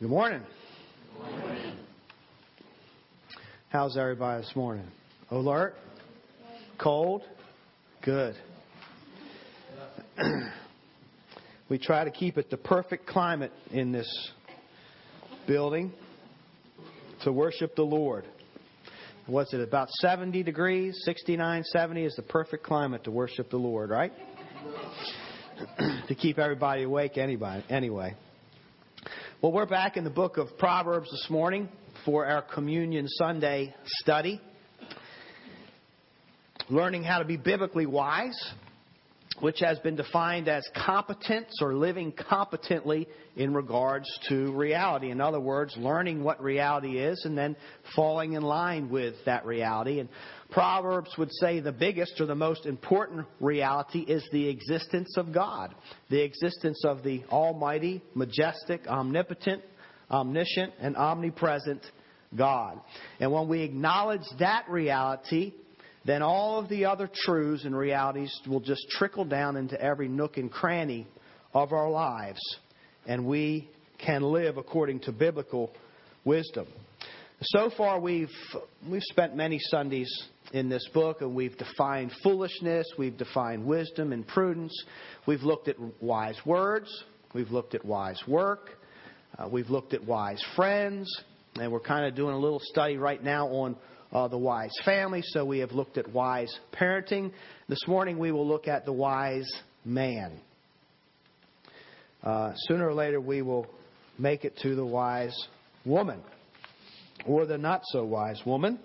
Good morning. How's everybody this morning? Alert? Cold? Good. we try to keep it the perfect climate in this building to worship the Lord. What's it, about 70 degrees? 69, 70 is the perfect climate to worship the Lord, right? to keep everybody awake anybody, anyway. Well, we're back in the book of Proverbs this morning for our Communion Sunday study. Learning how to be biblically wise which has been defined as competence or living competently in regards to reality. In other words, learning what reality is and then falling in line with that reality. And Proverbs would say the biggest or the most important reality is the existence of God, the existence of the Almighty, majestic, omnipotent, omniscient, and omnipresent God. And when we acknowledge that reality, then all of the other truths and realities will just trickle down into every nook and cranny of our lives, and we can live according to biblical wisdom. So far, we've we've spent many Sundays in this book, and we've defined foolishness, we've defined wisdom and prudence, we've looked at wise words, we've looked at wise work, uh, we've looked at wise friends, and we're kind of doing a little study right now on uh, the wise family, so we have looked at wise parenting. This morning we will look at the wise man. Uh, sooner or later we will make it to the wise woman or the not so wise woman.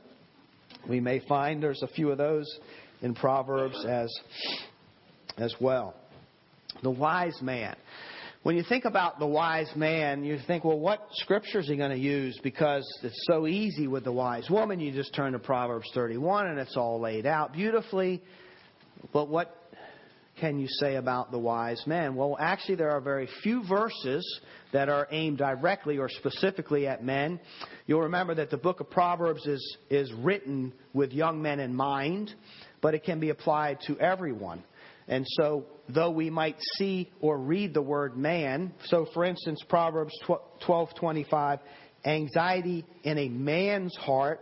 We may find there's a few of those in Proverbs as, as well. The wise man when you think about the wise man, you think, well, what scripture is he going to use? Because it's so easy with the wise woman. You just turn to Proverbs 31 and it's all laid out beautifully. But what can you say about the wise man? Well, actually, there are very few verses that are aimed directly or specifically at men. You'll remember that the book of Proverbs is, is written with young men in mind, but it can be applied to everyone. And so, though we might see or read the word man, so for instance, Proverbs 12:25, anxiety in a man's heart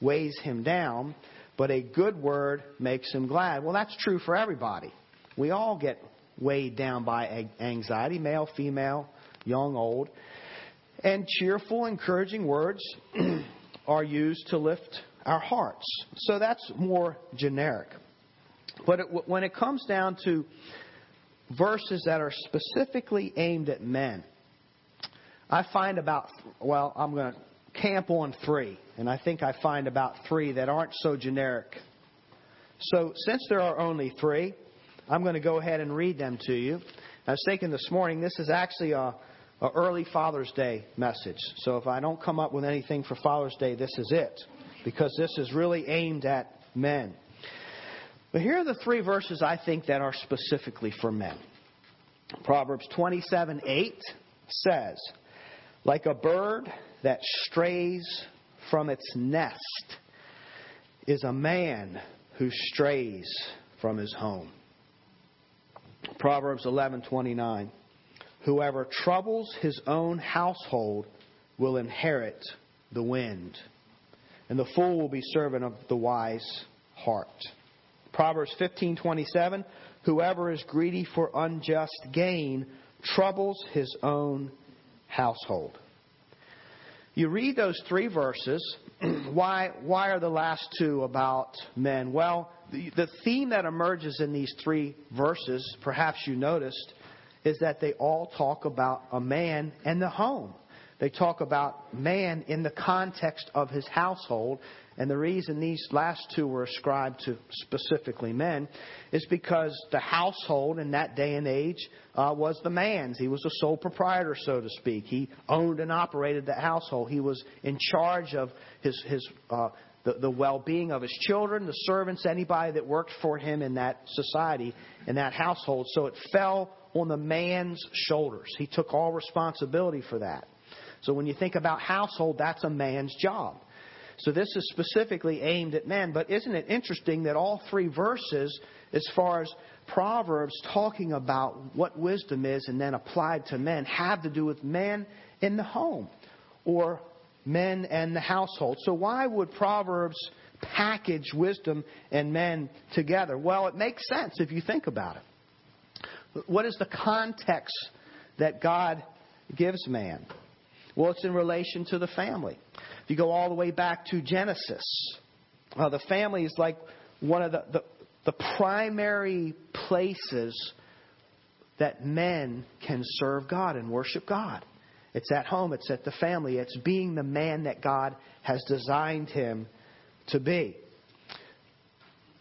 weighs him down, but a good word makes him glad. Well, that's true for everybody. We all get weighed down by anxiety, male, female, young, old. And cheerful, encouraging words are used to lift our hearts. So that's more generic. But it, when it comes down to verses that are specifically aimed at men, I find about, well, I'm going to camp on three. And I think I find about three that aren't so generic. So since there are only three, I'm going to go ahead and read them to you. I was thinking this morning, this is actually a, a early Father's Day message. So if I don't come up with anything for Father's Day, this is it. Because this is really aimed at men. But here are the three verses I think that are specifically for men. Proverbs 27 8 says, Like a bird that strays from its nest is a man who strays from his home. Proverbs 11:29 Whoever troubles his own household will inherit the wind, and the fool will be servant of the wise heart. Proverbs 15:27, whoever is greedy for unjust gain troubles his own household. You read those three verses, why why are the last two about men? Well, the, the theme that emerges in these three verses, perhaps you noticed, is that they all talk about a man and the home. They talk about man in the context of his household and the reason these last two were ascribed to specifically men is because the household in that day and age uh, was the man's. He was the sole proprietor, so to speak. He owned and operated the household. He was in charge of his, his uh, the, the well-being of his children, the servants, anybody that worked for him in that society, in that household. So it fell on the man's shoulders. He took all responsibility for that. So when you think about household, that's a man's job. So this is specifically aimed at men. But isn't it interesting that all three verses, as far as Proverbs talking about what wisdom is and then applied to men, have to do with men in the home or men and the household. So why would Proverbs package wisdom and men together? Well, it makes sense if you think about it. What is the context that God gives man? Well, it's in relation to the family. If you go all the way back to Genesis, uh, the family is like one of the, the, the primary places that men can serve God and worship God. It's at home, it's at the family, it's being the man that God has designed him to be.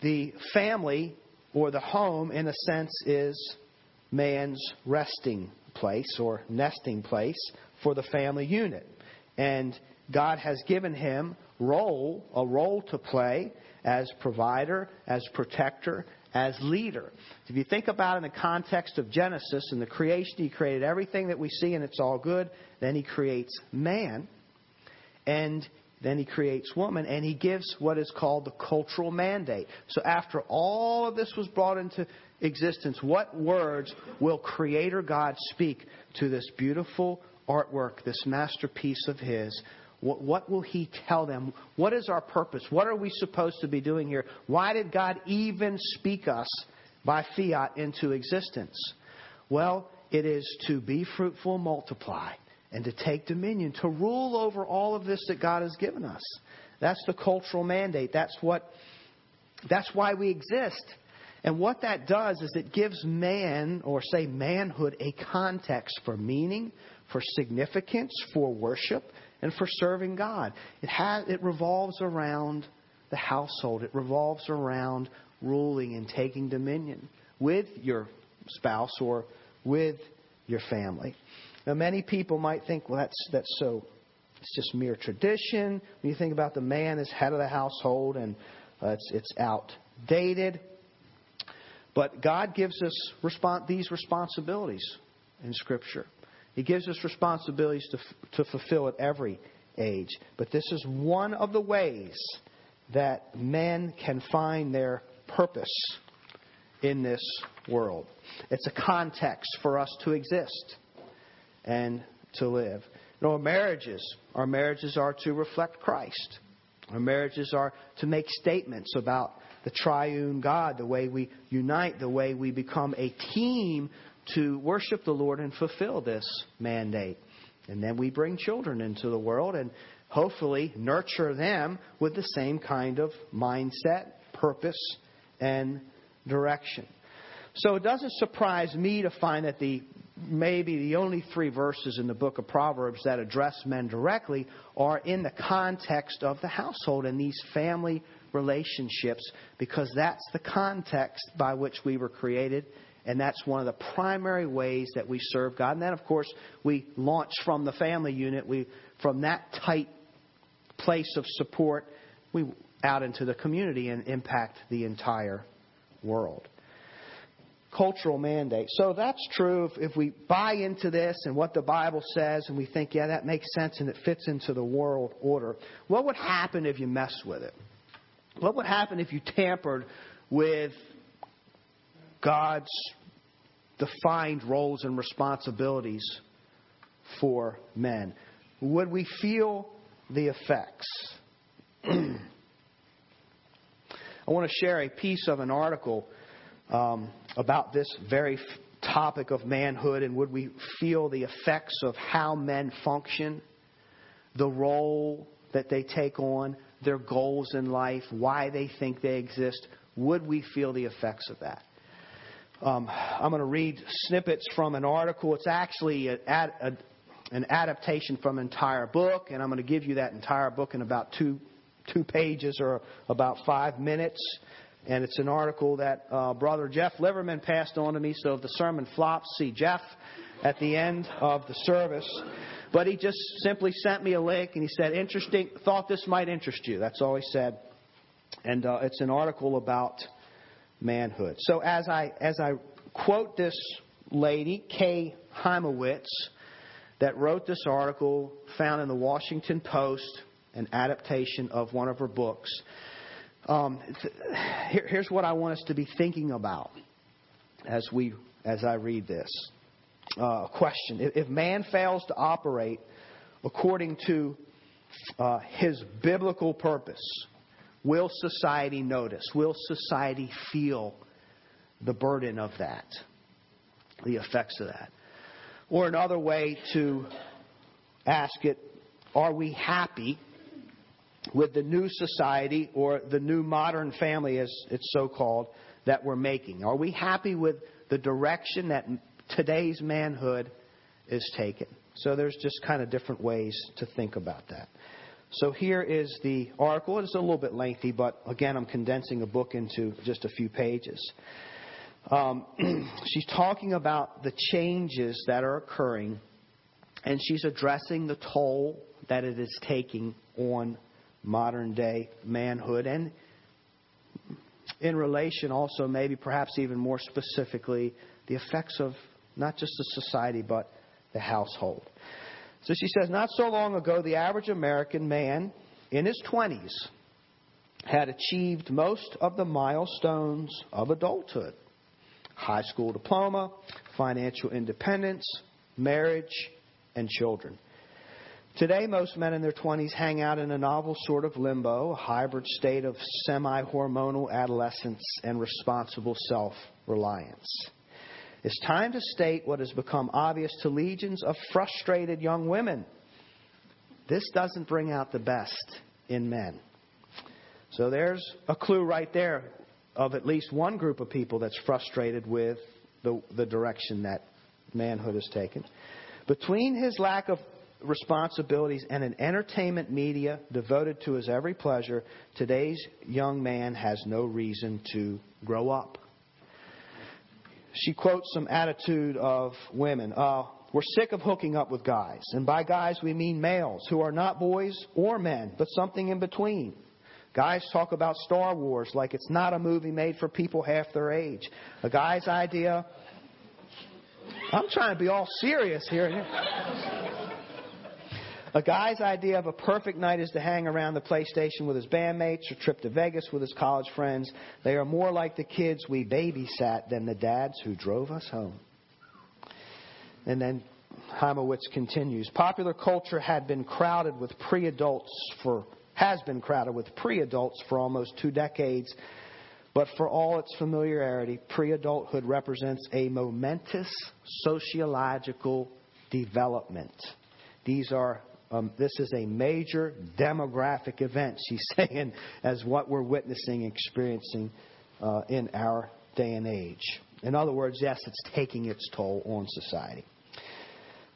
The family or the home, in a sense, is man's resting place or nesting place for the family unit. And God has given him role, a role to play as provider, as protector, as leader. If you think about in the context of Genesis and the creation, he created everything that we see and it's all good. Then he creates man. And then he creates woman and he gives what is called the cultural mandate. So after all of this was brought into existence, what words will Creator God speak to this beautiful artwork, this masterpiece of his? What, what, will he tell them? What is our purpose? What are we supposed to be doing here? Why did God even speak us by fiat into existence? Well, it is to be fruitful, multiply and to take dominion, to rule over all of this that God has given us. That's the cultural mandate. That's what that's why we exist. And what that does is it gives man, or say manhood, a context for meaning, for significance, for worship, and for serving God. It has it revolves around the household. It revolves around ruling and taking dominion with your spouse or with your family. Now, many people might think, well, that's, that's so, it's just mere tradition. When you think about the man as head of the household and uh, it's, it's outdated. But God gives us respons- these responsibilities in Scripture. He gives us responsibilities to, to fulfill at every age. But this is one of the ways that men can find their purpose in this world. It's a context for us to exist and to live. You know, our marriages, our marriages are to reflect Christ. Our marriages are to make statements about the triune God, the way we unite, the way we become a team to worship the Lord and fulfill this mandate. And then we bring children into the world and hopefully nurture them with the same kind of mindset, purpose, and direction. So it doesn't surprise me to find that the maybe the only three verses in the book of Proverbs that address men directly are in the context of the household and these family relationships because that's the context by which we were created and that's one of the primary ways that we serve God. And then of course we launch from the family unit, we from that tight place of support, we out into the community and impact the entire world cultural mandate. So that's true if, if, we buy into this and what the Bible says and we think, yeah, that makes sense and it fits into the world order. What would happen if you messed with it? What would happen if you tampered with God's defined roles and responsibilities for men? Would we feel the effects? I want to share a piece of an article um, about this very topic of manhood and would we feel the effects of how men function, the role that they take on, their goals in life, why they think they exist, would we feel the effects of that? Um, I'm going to read snippets from an article. It's actually a, a, an adaptation from an entire book, and I'm going to give you that entire book in about two, two pages or about five minutes and it's an article that uh, Brother Jeff Liverman passed on to me. So if the sermon flops, see Jeff at the end of the service. But he just simply sent me a link and he said, "Interesting. Thought this might interest you." That's all he said. And uh, it's an article about manhood. So as I as I quote this lady, Kay Hymowitz, that wrote this article, found in the Washington Post an adaptation of one of her books. Um, th- here, here's what I want us to be thinking about as we as I read this. Uh, question: if, if man fails to operate according to uh, his biblical purpose, will society notice? Will society feel the burden of that, the effects of that? Or another way to ask it: Are we happy with the new society or the new modern family, as it's so called, that we're making? Are we happy with the direction that today's manhood is taken? So there's just kind of different ways to think about that. So here is the article. It's a little bit lengthy, but again, I'm condensing a book into just a few pages. Um, she's talking about the changes that are occurring, and she's addressing the toll that it is taking on modern day manhood and in relation also maybe perhaps even more specifically the effects of not just the society but the household so she says not so long ago the average american man in his 20s had achieved most of the milestones of adulthood high school diploma financial independence marriage and children Today, most men in their 20s hang out in a novel sort of limbo, a hybrid state of semi hormonal adolescence and responsible self reliance. It's time to state what has become obvious to legions of frustrated young women. This doesn't bring out the best in men. So there's a clue right there of at least one group of people that's frustrated with the, the direction that manhood has taken. Between his lack of responsibilities and an entertainment media devoted to his every pleasure, today's young man has no reason to grow up. She quotes some attitude of women. Uh, we're sick of hooking up with guys. And by guys, we mean males who are not boys or men, but something in between. Guys talk about Star Wars like it's not a movie made for people half their age. A guy's idea. I'm trying to be all serious here. A guy's idea of a perfect night is to hang around the PlayStation with his bandmates or trip to Vegas with his college friends. They are more like the kids we babysat than the dads who drove us home. And then Hymowitz continues Popular culture had been crowded with pre adults for has been crowded with pre adults for almost two decades. But for all its familiarity, pre adulthood represents a momentous sociological development. These are um, this is a major demographic event, she's saying, as what we're witnessing, experiencing uh, in our day and age. In other words, yes, it's taking its toll on society.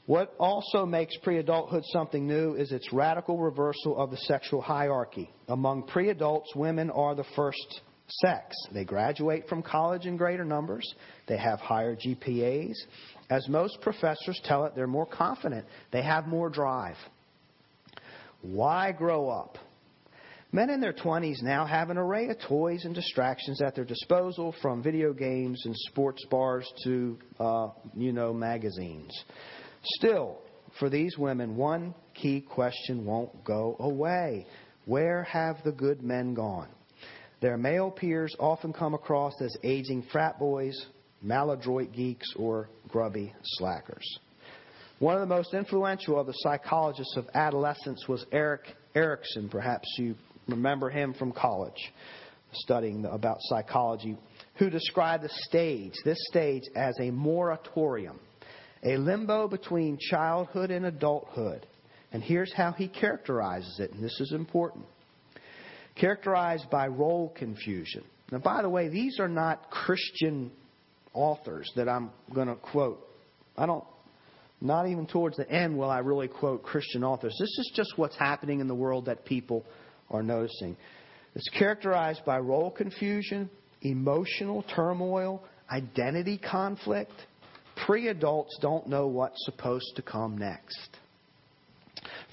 What also makes pre adulthood something new is its radical reversal of the sexual hierarchy. Among pre adults, women are the first sex. They graduate from college in greater numbers, they have higher GPAs. As most professors tell it, they're more confident, they have more drive. Why grow up? Men in their 20s now have an array of toys and distractions at their disposal, from video games and sports bars to, uh, you know, magazines. Still, for these women, one key question won't go away Where have the good men gone? Their male peers often come across as aging frat boys, maladroit geeks, or grubby slackers. One of the most influential of the psychologists of adolescence was Erik Erikson. Perhaps you remember him from college, studying about psychology, who described the stage, this stage, as a moratorium, a limbo between childhood and adulthood. And here's how he characterizes it, and this is important characterized by role confusion. Now, by the way, these are not Christian authors that I'm going to quote. I don't not even towards the end will I really quote Christian authors. This is just what's happening in the world that people are noticing. It's characterized by role confusion, emotional turmoil, identity conflict. Pre adults don't know what's supposed to come next.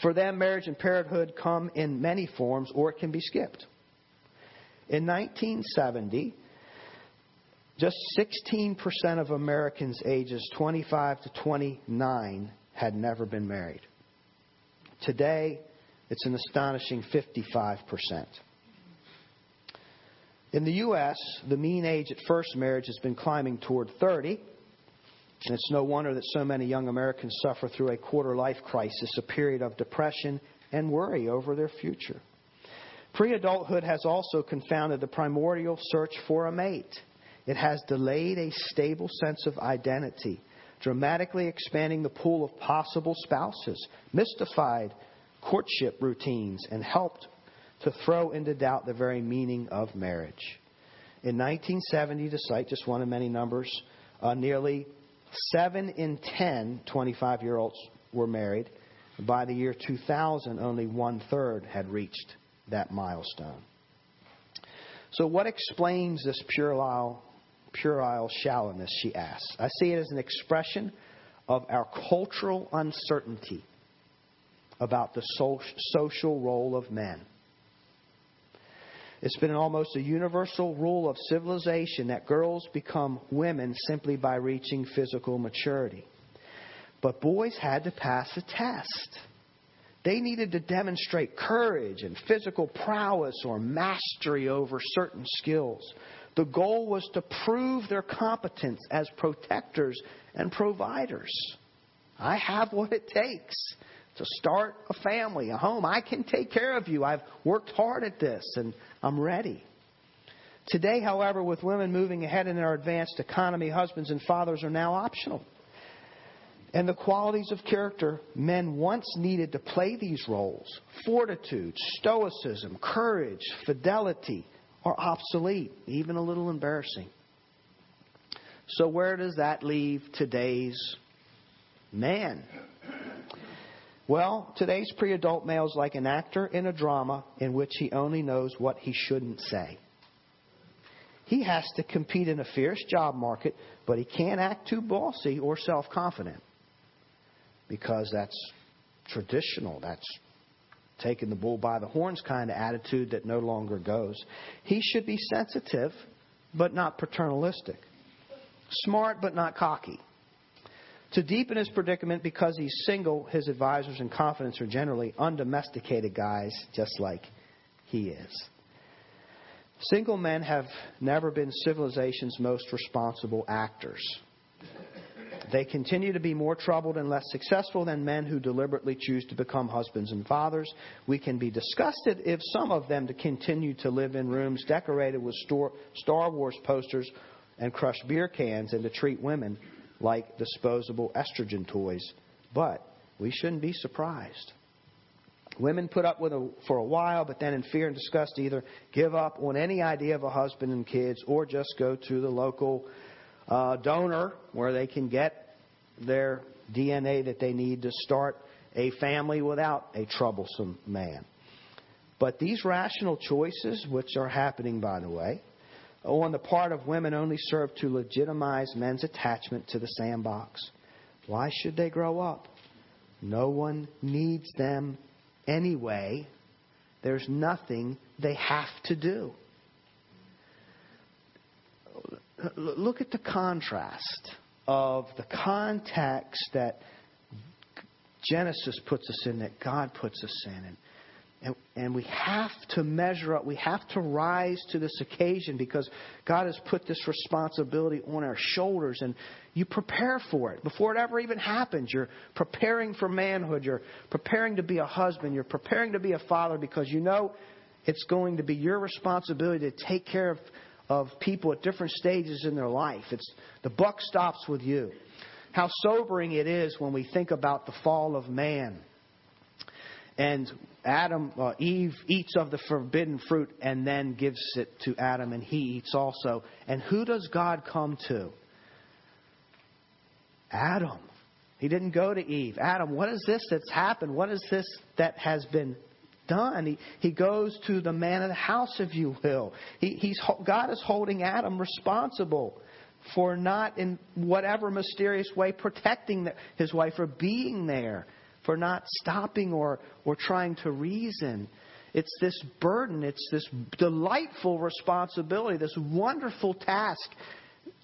For them, marriage and parenthood come in many forms or it can be skipped. In 1970, just 16% of Americans ages 25 to 29 had never been married. Today, It's an astonishing 55%. In the U.S., the mean age at first marriage has been climbing toward 30. And it's no wonder that so many young Americans suffer through a quarter life crisis, a period of depression and worry over their future. Pre adulthood has also confounded the primordial search for a mate. It has delayed a stable sense of identity, dramatically expanding the pool of possible spouses, mystified courtship routines, and helped to throw into doubt the very meaning of marriage. In 1970, to cite just one of many numbers, uh, nearly 7 in 10 25 year olds were married. By the year 2000, only one third had reached that milestone. So, what explains this puerile, puerile shallowness, she asks? I see it as an expression of our cultural uncertainty about the social role of men. It's been almost a universal rule of civilization that girls become women simply by reaching physical maturity. But boys had to pass a test. They needed to demonstrate courage and physical prowess or mastery over certain skills. The goal was to prove their competence as protectors and providers. I have what it takes to start a family, a home. I can take care of you. I've worked hard at this and I'm ready. Today, however, with women moving ahead in our advanced economy, husbands and fathers are now optional. And the qualities of character men once needed to play these roles fortitude, stoicism, courage, fidelity are obsolete, even a little embarrassing. So, where does that leave today's man? Well, today's pre adult male is like an actor in a drama in which he only knows what he shouldn't say. He has to compete in a fierce job market, but he can't act too bossy or self confident because that's traditional. That's taking the bull by the horns kind of attitude that no longer goes. He should be sensitive, but not paternalistic, smart, but not cocky. To deepen his predicament, because he's single, his advisors and confidants are generally undomesticated guys, just like he is. Single men have never been civilization's most responsible actors. They continue to be more troubled and less successful than men who deliberately choose to become husbands and fathers. We can be disgusted if some of them continue to live in rooms decorated with Star Wars posters and crushed beer cans and to treat women like disposable estrogen toys, but we shouldn't be surprised. Women put up with it for a while, but then in fear and disgust either give up on any idea of a husband and kids or just go to the local uh, donor where they can get their DNA that they need to start a family without a troublesome man. But these rational choices, which are happening, by the way, on the part of women only serve to legitimize men's attachment to the sandbox. Why should they grow up? No one needs them anyway. There's nothing they have to do. Look at the contrast of the context that Genesis puts us in, that God puts us in. And and, and we have to measure up. We have to rise to this occasion because God has put this responsibility on our shoulders. And you prepare for it. Before it ever even happens, you're preparing for manhood. You're preparing to be a husband. You're preparing to be a father because you know it's going to be your responsibility to take care of, of people at different stages in their life. It's, the buck stops with you. How sobering it is when we think about the fall of man and Adam, uh, Eve eats of the forbidden fruit and then gives it to Adam, and he eats also. And who does God come to? Adam. He didn't go to Eve. Adam, what is this that's happened? What is this that has been done? He, he goes to the man of the house, if you will. He, he's, God is holding Adam responsible for not, in whatever mysterious way, protecting his wife or being there for not stopping or, or trying to reason. It's this burden, it's this delightful responsibility, this wonderful task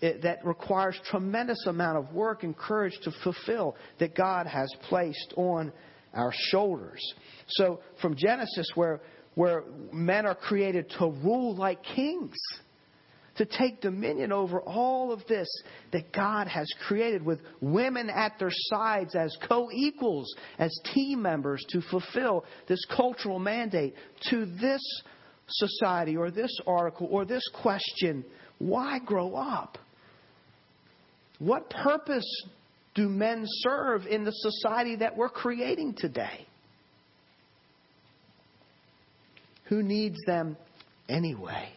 eh, that requires tremendous amount of work and courage to fulfill that God has placed on our shoulders. So from Genesis, where, where men are created to rule like kings, to take dominion over all of this that God has created with women at their sides as co equals, as team members to fulfill this cultural mandate to this society or this article or this question why grow up? What purpose do men serve in the society that we're creating today? Who needs them anyway?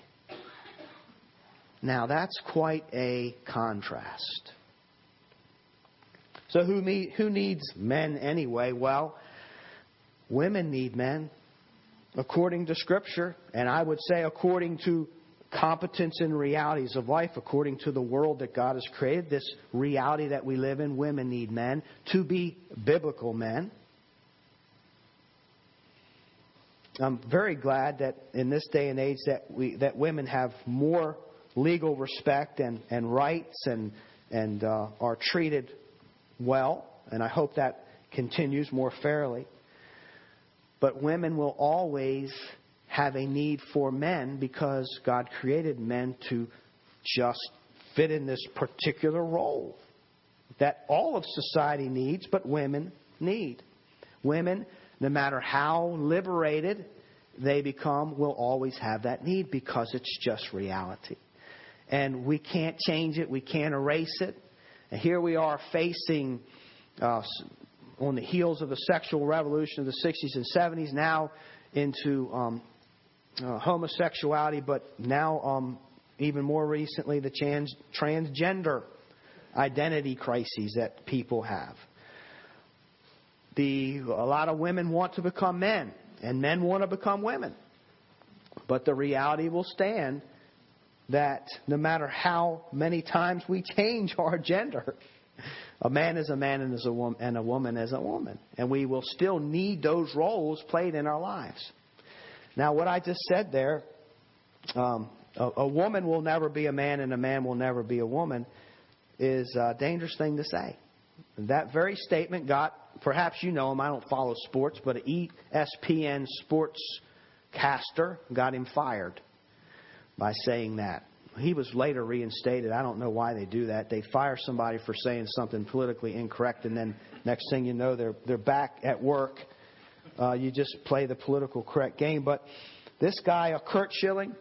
Now, that's quite a contrast. So, who, who needs men anyway? Well, women need men according to Scripture, and I would say according to competence and realities of life, according to the world that God has created, this reality that we live in, women need men to be biblical men. I'm very glad that in this day and age that we that women have more legal respect and, and rights and and uh, are treated well, and I hope that continues more fairly. But women will always have a need for men because God created men to just fit in this particular role that all of society needs, but women need. Women, no matter how liberated they become, will always have that need because it's just reality. And we can't change it, we can't erase it. And here we are facing, uh, on the heels of the sexual revolution of the 60s and 70s, now into um, uh, homosexuality, but now um, even more recently the trans- transgender identity crises that people have. The, a lot of women want to become men, and men want to become women. But the reality will stand that no matter how many times we change our gender, a man is a man and, is a and a woman is a woman. And we will still need those roles played in our lives. Now, what I just said there, um, a, a woman will never be a man and a man will never be a woman, is a dangerous thing to say. That very statement got, perhaps you know him, I don't follow sports, but an ESPN sports caster got him fired by saying that. He was later reinstated. I don't know why they do that. They fire somebody for saying something politically incorrect, and then next thing you know, they're they're back at work uh, you just play the political correct game. But this guy, uh, Curt Schilling,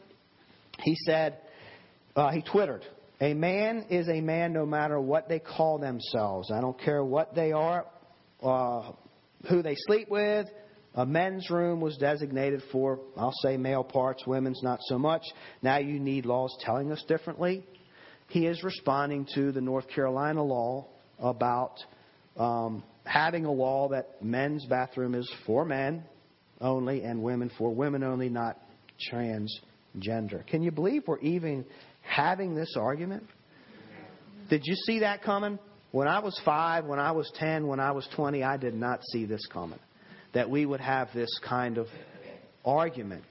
he said, uh, he twittered, a man is a man no matter what they call themselves. I don't care what they are, uh, who they sleep with. A men's room was designated for, I'll say, male parts, women's not so much. Now you need laws telling us differently. He is responding to the North Carolina law about um, having a law that men's bathroom is for men only and women for women only, not transgender. Can you believe we're even having this argument? Did you see that coming? When I was five, when I was 10, when I was 20, I did not see this coming. That we would have this kind of argument.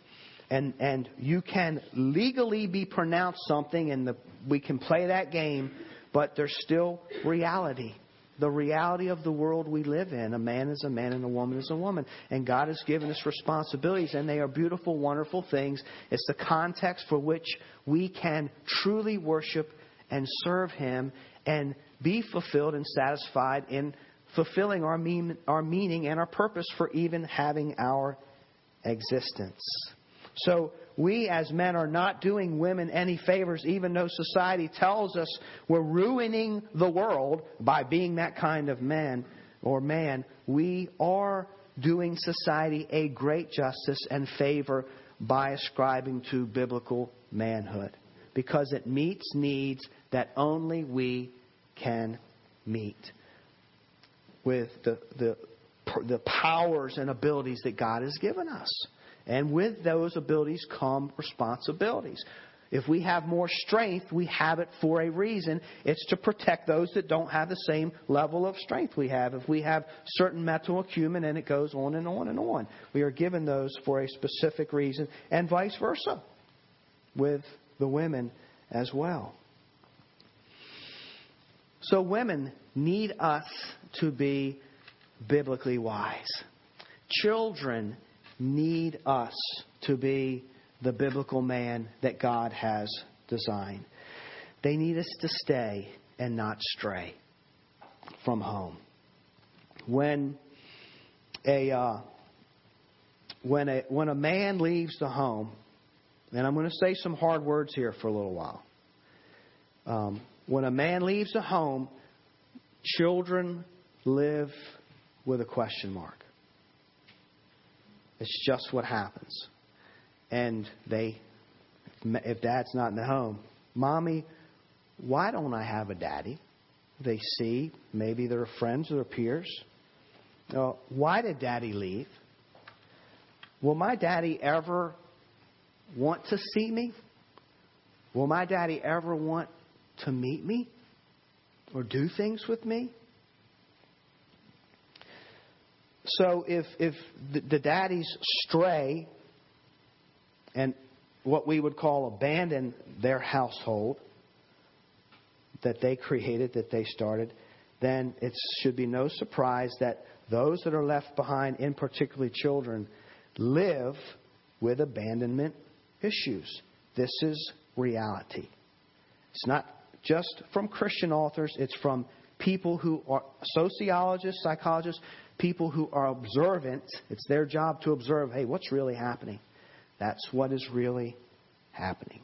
And, and you can legally be pronounced something, and the, we can play that game, but there's still reality the reality of the world we live in. A man is a man and a woman is a woman. And God has given us responsibilities, and they are beautiful, wonderful things. It's the context for which we can truly worship and serve Him and be fulfilled and satisfied in fulfilling our, mean, our meaning and our purpose for even having our existence. So, we as men are not doing women any favors, even though society tells us we're ruining the world by being that kind of man or man. We are doing society a great justice and favor by ascribing to biblical manhood because it meets needs that only we can meet with the, the, the powers and abilities that God has given us. And with those abilities come responsibilities. If we have more strength, we have it for a reason. It's to protect those that don't have the same level of strength we have. If we have certain mental acumen, and it goes on and on and on. We are given those for a specific reason, and vice versa with the women as well. So, women need us to be biblically wise. children need us to be the biblical man that God has designed. They need us to stay and not stray from home. When a uh, when a when a man leaves the home, and I'm going to say some hard words here for a little while. Um, when a man leaves the home, children live with a question mark. It's just what happens. And they, if dad's not in the home, mommy, why don't I have a daddy? They see maybe their friends or their peers. Uh, why did daddy leave? Will my daddy ever want to see me? Will my daddy ever want to meet me or do things with me? So if if the, daddies stray and what we would call abandon their household that they created, that they started, then it should be no surprise that those that are left behind, in particularly children, live with abandonment issues. This is reality. It's not just from Christian authors, it's from people who are sociologists, psychologists, people who are observant. It's their job to observe hey, what's really happening? That's what is really happening.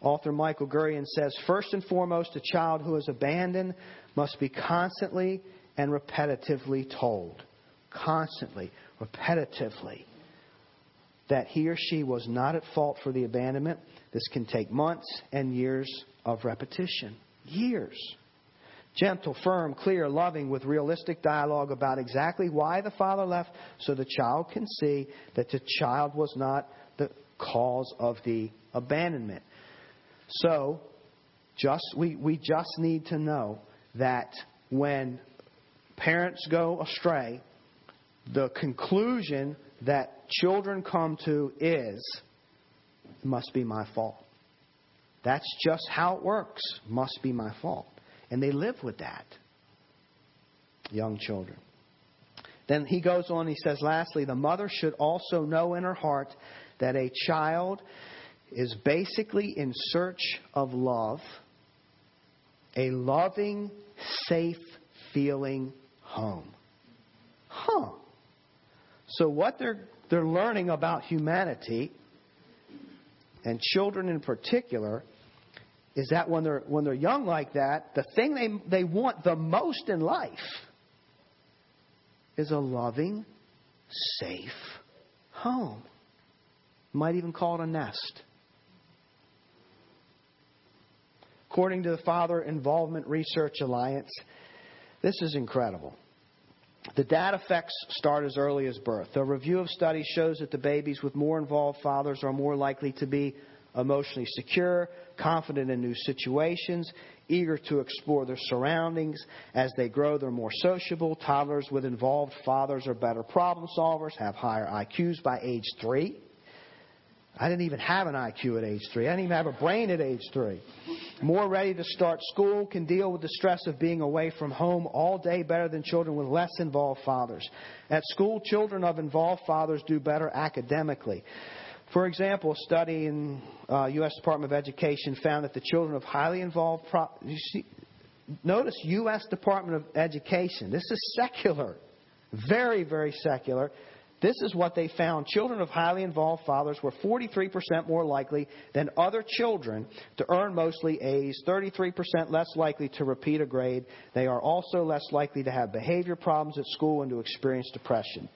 Author Michael Gurian says First and foremost, a child who is abandoned must be constantly and repetitively told. Constantly, repetitively. That he or she was not at fault for the abandonment. This can take months and years of repetition. Years. Gentle, firm, clear, loving, with realistic dialogue about exactly why the father left so the child can see that the child was not the cause of the abandonment. So, just we, we just need to know that when parents go astray, the conclusion that children come to is it must be my fault. That's just how it works. Must be my fault. And they live with that. Young children. Then he goes on, he says, lastly, the mother should also know in her heart that a child is basically in search of love, a loving, safe feeling home. Huh. So, what they're, they're learning about humanity, and children in particular, is that when they're, when they're young like that, the thing they, they want the most in life is a loving, safe home. Might even call it a nest. According to the Father Involvement Research Alliance, this is incredible. The dad effects start as early as birth. A review of studies shows that the babies with more involved fathers are more likely to be emotionally secure, confident in new situations, eager to explore their surroundings. As they grow, they're more sociable. Toddlers with involved fathers are better problem solvers, have higher IQs by age three. I didn't even have an IQ at age three. I didn't even have a brain at age three. More ready to start school, can deal with the stress of being away from home all day better than children with less involved fathers. At school, children of involved fathers do better academically. For example, a study in uh, U.S. Department of Education found that the children of highly involved. Pro- see, notice U.S. Department of Education. This is secular, very, very secular. This is what they found. Children of highly involved fathers were 43% more likely than other children to earn mostly A's, 33% less likely to repeat a grade. They are also less likely to have behavior problems at school and to experience depression.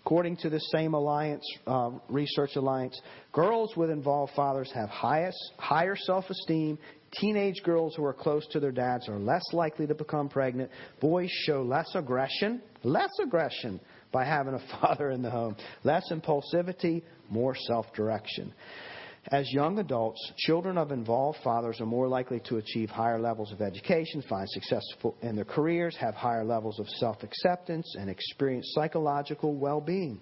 According to the same alliance, uh, research alliance, girls with involved fathers have highest, higher self-esteem. Teenage girls who are close to their dads are less likely to become pregnant. Boys show less aggression, less aggression by having a father in the home. Less impulsivity, more self-direction. As young adults, children of involved fathers are more likely to achieve higher levels of education, find success in their careers, have higher levels of self acceptance, and experience psychological well being.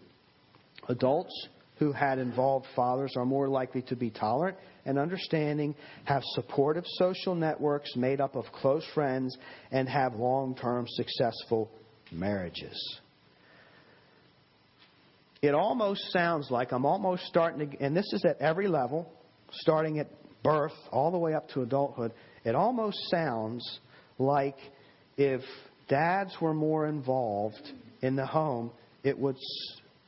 Adults who had involved fathers are more likely to be tolerant and understanding, have supportive social networks made up of close friends, and have long term successful marriages. It almost sounds like I'm almost starting to, and this is at every level, starting at birth all the way up to adulthood. It almost sounds like if dads were more involved in the home, it would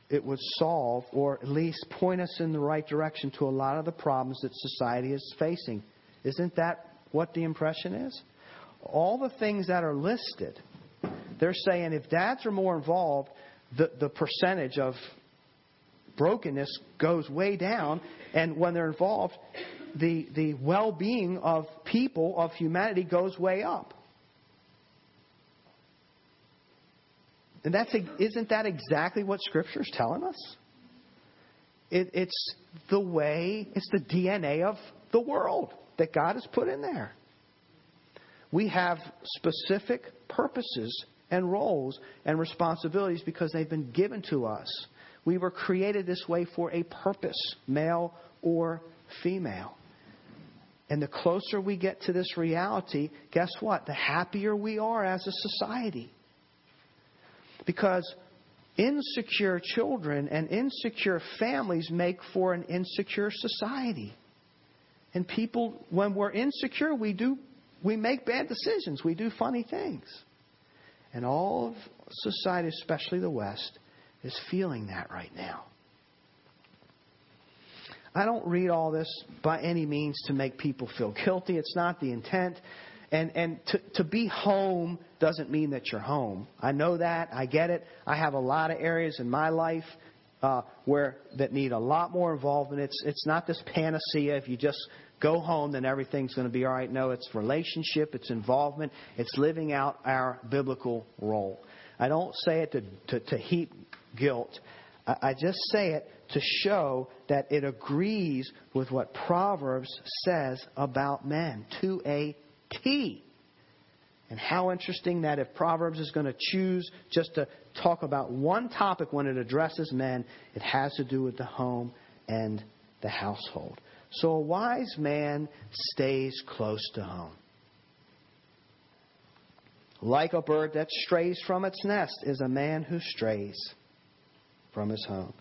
it would solve or at least point us in the right direction to a lot of the problems that society is facing. Isn't that what the impression is? All the things that are listed, they're saying if dads are more involved, the, the percentage of brokenness goes way down, and when they're involved, the, the well being of people, of humanity, goes way up. And that's isn't that exactly what Scripture is telling us? It, it's the way, it's the DNA of the world that God has put in there. We have specific purposes and roles and responsibilities because they've been given to us. We were created this way for a purpose, male or female. And the closer we get to this reality, guess what? The happier we are as a society. Because insecure children and insecure families make for an insecure society. And people, when we're insecure, we do we make bad decisions. We do funny things. And all of society, especially the West, is feeling that right now. I don't read all this by any means to make people feel guilty. It's not the intent. And, and to, to be home doesn't mean that you're home. I know that. I get it. I have a lot of areas in my life uh, where that need a lot more involvement. It's, it's not this panacea. If you just go home, then everything's going to be all right. No, it's relationship, it's involvement, it's living out our biblical role. I don't say it to, to, to heap guilt. I, just say it to show that it agrees with what Proverbs says about men to a T. And how interesting that if Proverbs is going to choose just to talk about one topic when it addresses men, it has to do with the home and the household. So a wise man stays close to home. Like a bird that strays from its nest is a man who strays from his home.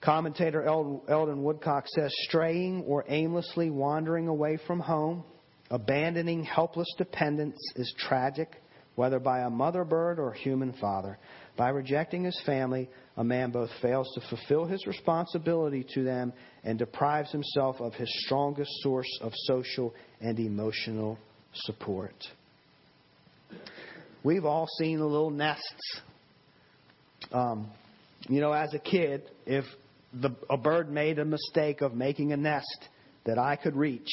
Commentator Eldon Woodcock says straying or aimlessly wandering away from home Abandoning helpless dependence is tragic, whether by a mother bird or human father. By rejecting his family, a man both fails to fulfill his responsibility to them and deprives himself of his strongest source of social and emotional support. We've all seen the little nests. Um, you know, as a kid, if the, a bird made a mistake of making a nest that I could reach,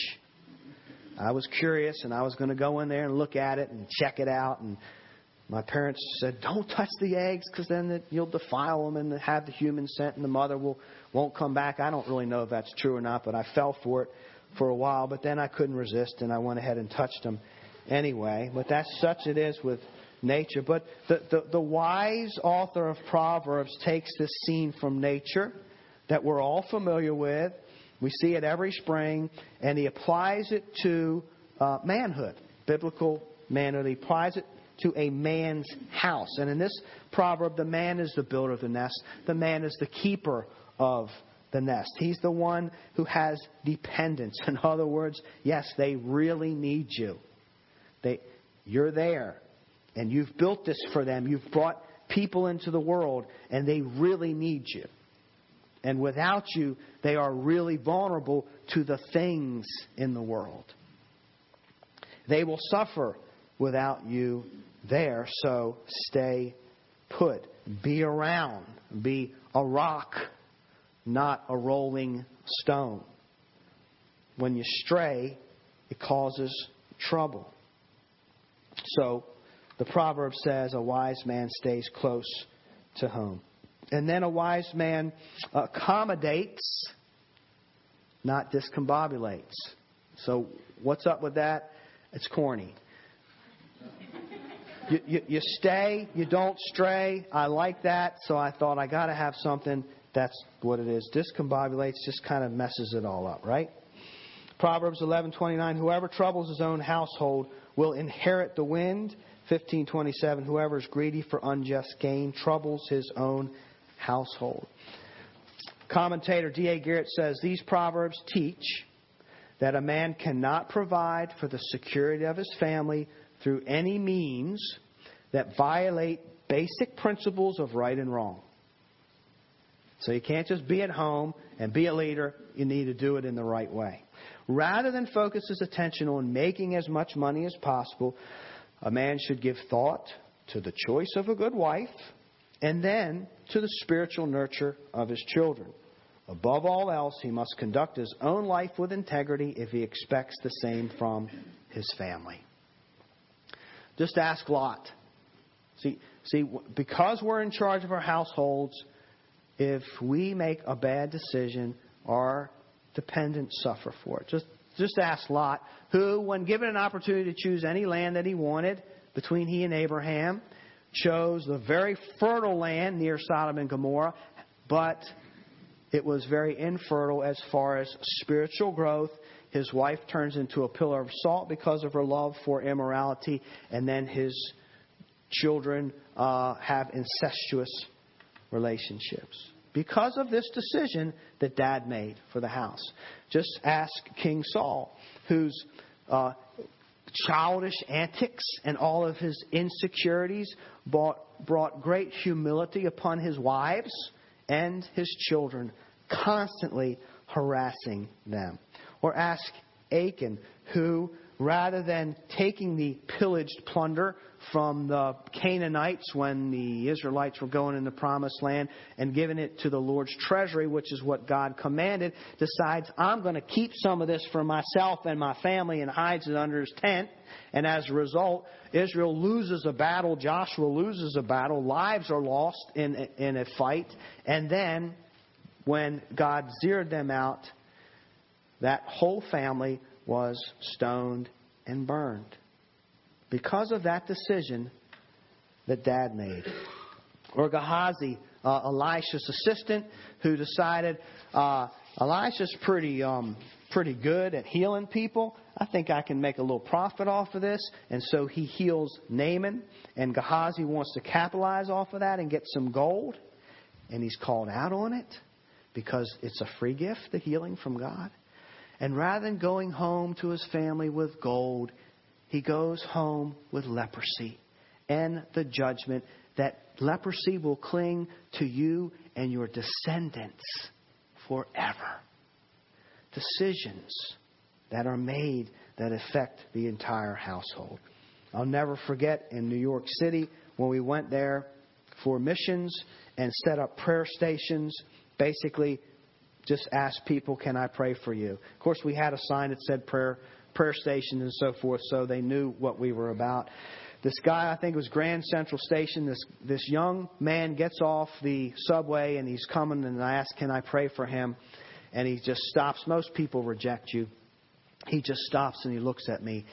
I was curious and I was going to go in there and look at it and check it out. And my parents said, "Don't touch the eggs because then you'll defile them and have the human scent, and the mother will won't come back." I don't really know if that's true or not, but I fell for it for a while. But then I couldn't resist, and I went ahead and touched them anyway. But that's such it is with nature. But the, the, the wise author of Proverbs takes this scene from nature that we're all familiar with we see it every spring, and he applies it to uh, manhood, biblical manhood. He applies it to a man's house. And in this proverb, the man is the builder of the nest, the man is the keeper of the nest. He's the one who has dependence. In other words, yes, they really need you. They, you're there, and you've built this for them. You've brought people into the world, and they really need you. And without you, they are really vulnerable to the things in the world. They will suffer without you there, so stay put. Be around. Be a rock, not a rolling stone. When you stray, it causes trouble. So, the proverb says, A wise man stays close to home. And then a wise man accommodates, not discombobulates. So, what's up with that? It's corny. You, you, you, stay, you don't stray. I like that, so I thought I got to have something. That's what it is. Discombobulates just kind of messes it all up, right? Proverbs 11:29 Whoever troubles his own household will inherit the wind. 15:27 Whoever is greedy for unjust gain troubles his own household. Commentator D.A. Garrett says these proverbs teach that a man cannot provide for the security of his family through any means that violate basic principles of right and wrong. So you can't just be at home and be a leader. You need to do it in the right way. Rather than focus his attention on making as much money as possible, a man should give thought to the choice of a good wife and then to the spiritual nurture of his children. Above all else, he must conduct his own life with integrity if he expects the same from his family. Just ask Lot. See, see, because we're in charge of our households, if we make a bad decision, our dependents suffer for it. Just, just ask Lot, who, when given an opportunity to choose any land that he wanted between he and Abraham, chose the very fertile land near Sodom and Gomorrah, but it was very infertile as far as spiritual growth. His wife turns into a pillar of salt because of her love for immorality, and then his children uh, have incestuous relationships. Because of this decision that dad made for the house. Just ask King Saul, whose uh, childish antics and all of his insecurities brought, brought great humility upon his wives and his children, constantly harassing them. Or ask Achan, who, rather than taking the pillaged plunder from the Canaanites when the Israelites were going in the promised land and giving it to the Lord's treasury, which is what God commanded, decides, I'm going to keep some of this for myself and my family and hides it under his tent. And as a result, Israel loses a battle, Joshua loses a battle, lives are lost in, in a fight, and then when God zeroed them out, that whole family was stoned and burned because of that decision that dad made. Or Gehazi, uh, Elisha's assistant, who decided uh, Elisha's pretty um, pretty good at healing people. I think I can make a little profit off of this. And so he heals Naaman, and Gehazi wants to capitalize off of that and get some gold. And he's called out on it because it's a free gift, the healing from God. And rather than going home to his family with gold, he goes home with leprosy and the judgment that leprosy will cling to you and your descendants forever. Decisions that are made that affect the entire household. I'll never forget in New York City when we went there for missions and set up prayer stations, basically just ask people, Can I pray for you? Of course, we had a sign that said prayer prayer station and so forth, so they knew what we were about. This guy, I think it was Grand Central Station, this, this young man gets off the subway and he's coming, and I ask, Can I pray for him? And he just stops. Most people reject you. He just stops and he looks at me.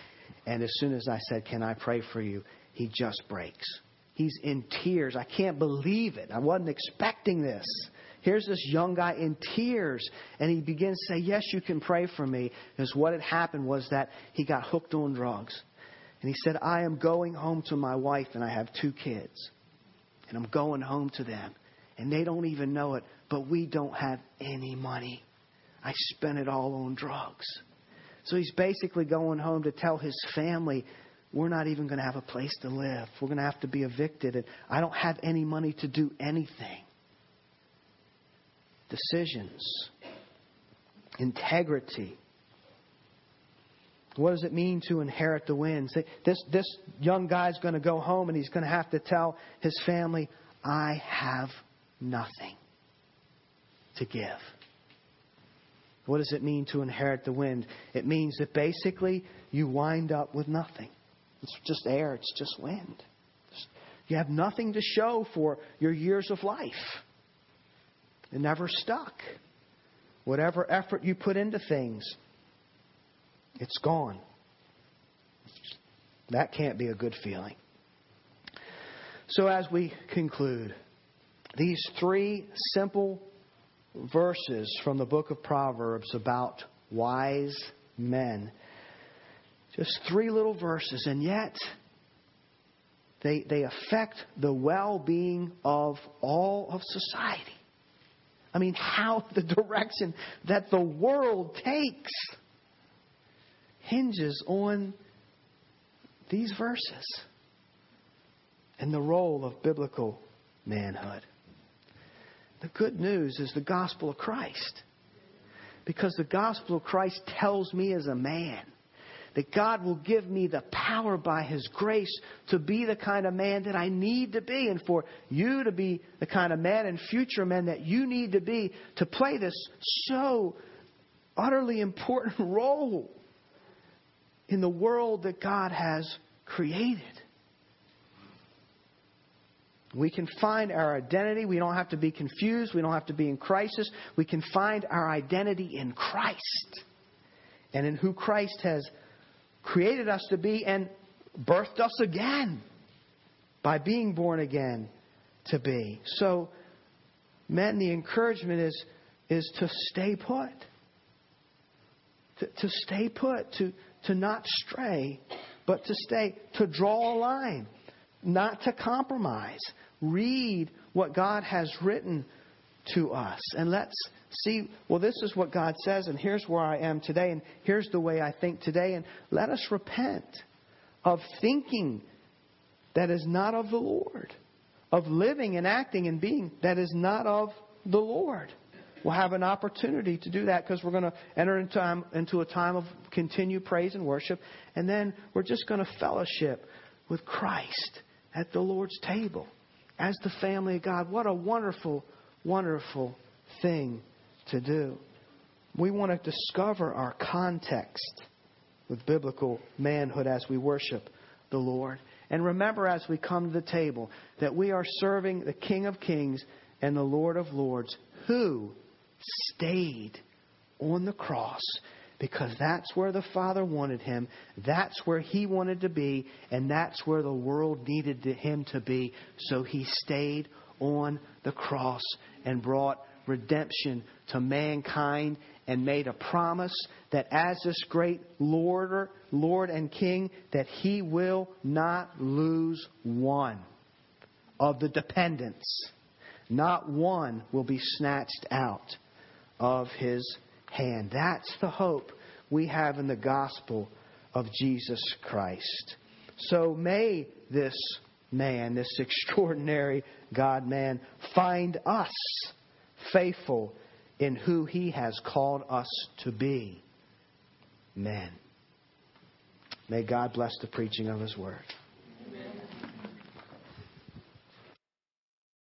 And as soon as I said, Can I pray for you? he just breaks. He's in tears. I can't believe it. I wasn't expecting this. Here's this young guy in tears, and he begins to say, Yes, you can pray for me. Because what had happened was that he got hooked on drugs. And he said, I am going home to my wife, and I have two kids. And I'm going home to them. And they don't even know it, but we don't have any money. I spent it all on drugs. So he's basically going home to tell his family, we're not even going to have a place to live. We're going to have to be evicted. And I don't have any money to do anything decisions, integrity. What does it mean to inherit the winds? This, this young guy's going to go home and he's going to have to tell his family, I have nothing to give. What does it mean to inherit the wind? It means that basically you wind up with nothing. It's just air, it's just wind. You have nothing to show for your years of life. It never stuck. Whatever effort you put into things, it's gone. That can't be a good feeling. So, as we conclude, these three simple verses from the book of Proverbs about wise men, just three little verses, and yet they, they affect the well being of all of society. I mean, how the direction that the world takes hinges on these verses and the role of biblical manhood. The good news is the gospel of Christ. Because the gospel of Christ tells me as a man that God will give me the power by His grace to be the kind of man that I need to be, and for you to be the kind of man and future men that you need to be to play this so utterly important role in the world that God has created. We can find our identity. We don't have to be confused. We don't have to be in crisis. We can find our identity in Christ and in who Christ has created us to be and birthed us again by being born again to be. So, men, the encouragement is, is to stay put. To, to stay put, to, to not stray, but to stay, to draw a line, not to compromise. Read what God has written to us. And let's see, well, this is what God says, and here's where I am today, and here's the way I think today. And let us repent of thinking that is not of the Lord, of living and acting and being that is not of the Lord. We'll have an opportunity to do that because we're going to enter into, um, into a time of continued praise and worship, and then we're just going to fellowship with Christ at the Lord's table as the family of God. What a wonderful, wonderful thing to do. We want to discover our context with biblical manhood as we worship the Lord. And remember as we come to the table that we are serving the King of Kings and the Lord of Lords who stayed on the cross because that's where the Father wanted him, that's where he wanted to be, and that's where the world needed him to be. So he stayed on the cross and brought redemption to mankind and made a promise that as this great Lord, Lord and King, that he will not lose one of the dependents. Not one will be snatched out of his hand. That's the hope we have in the gospel of Jesus Christ. So may this man, this extraordinary God man, find us faithful in who he has called us to be men. May God bless the preaching of his word.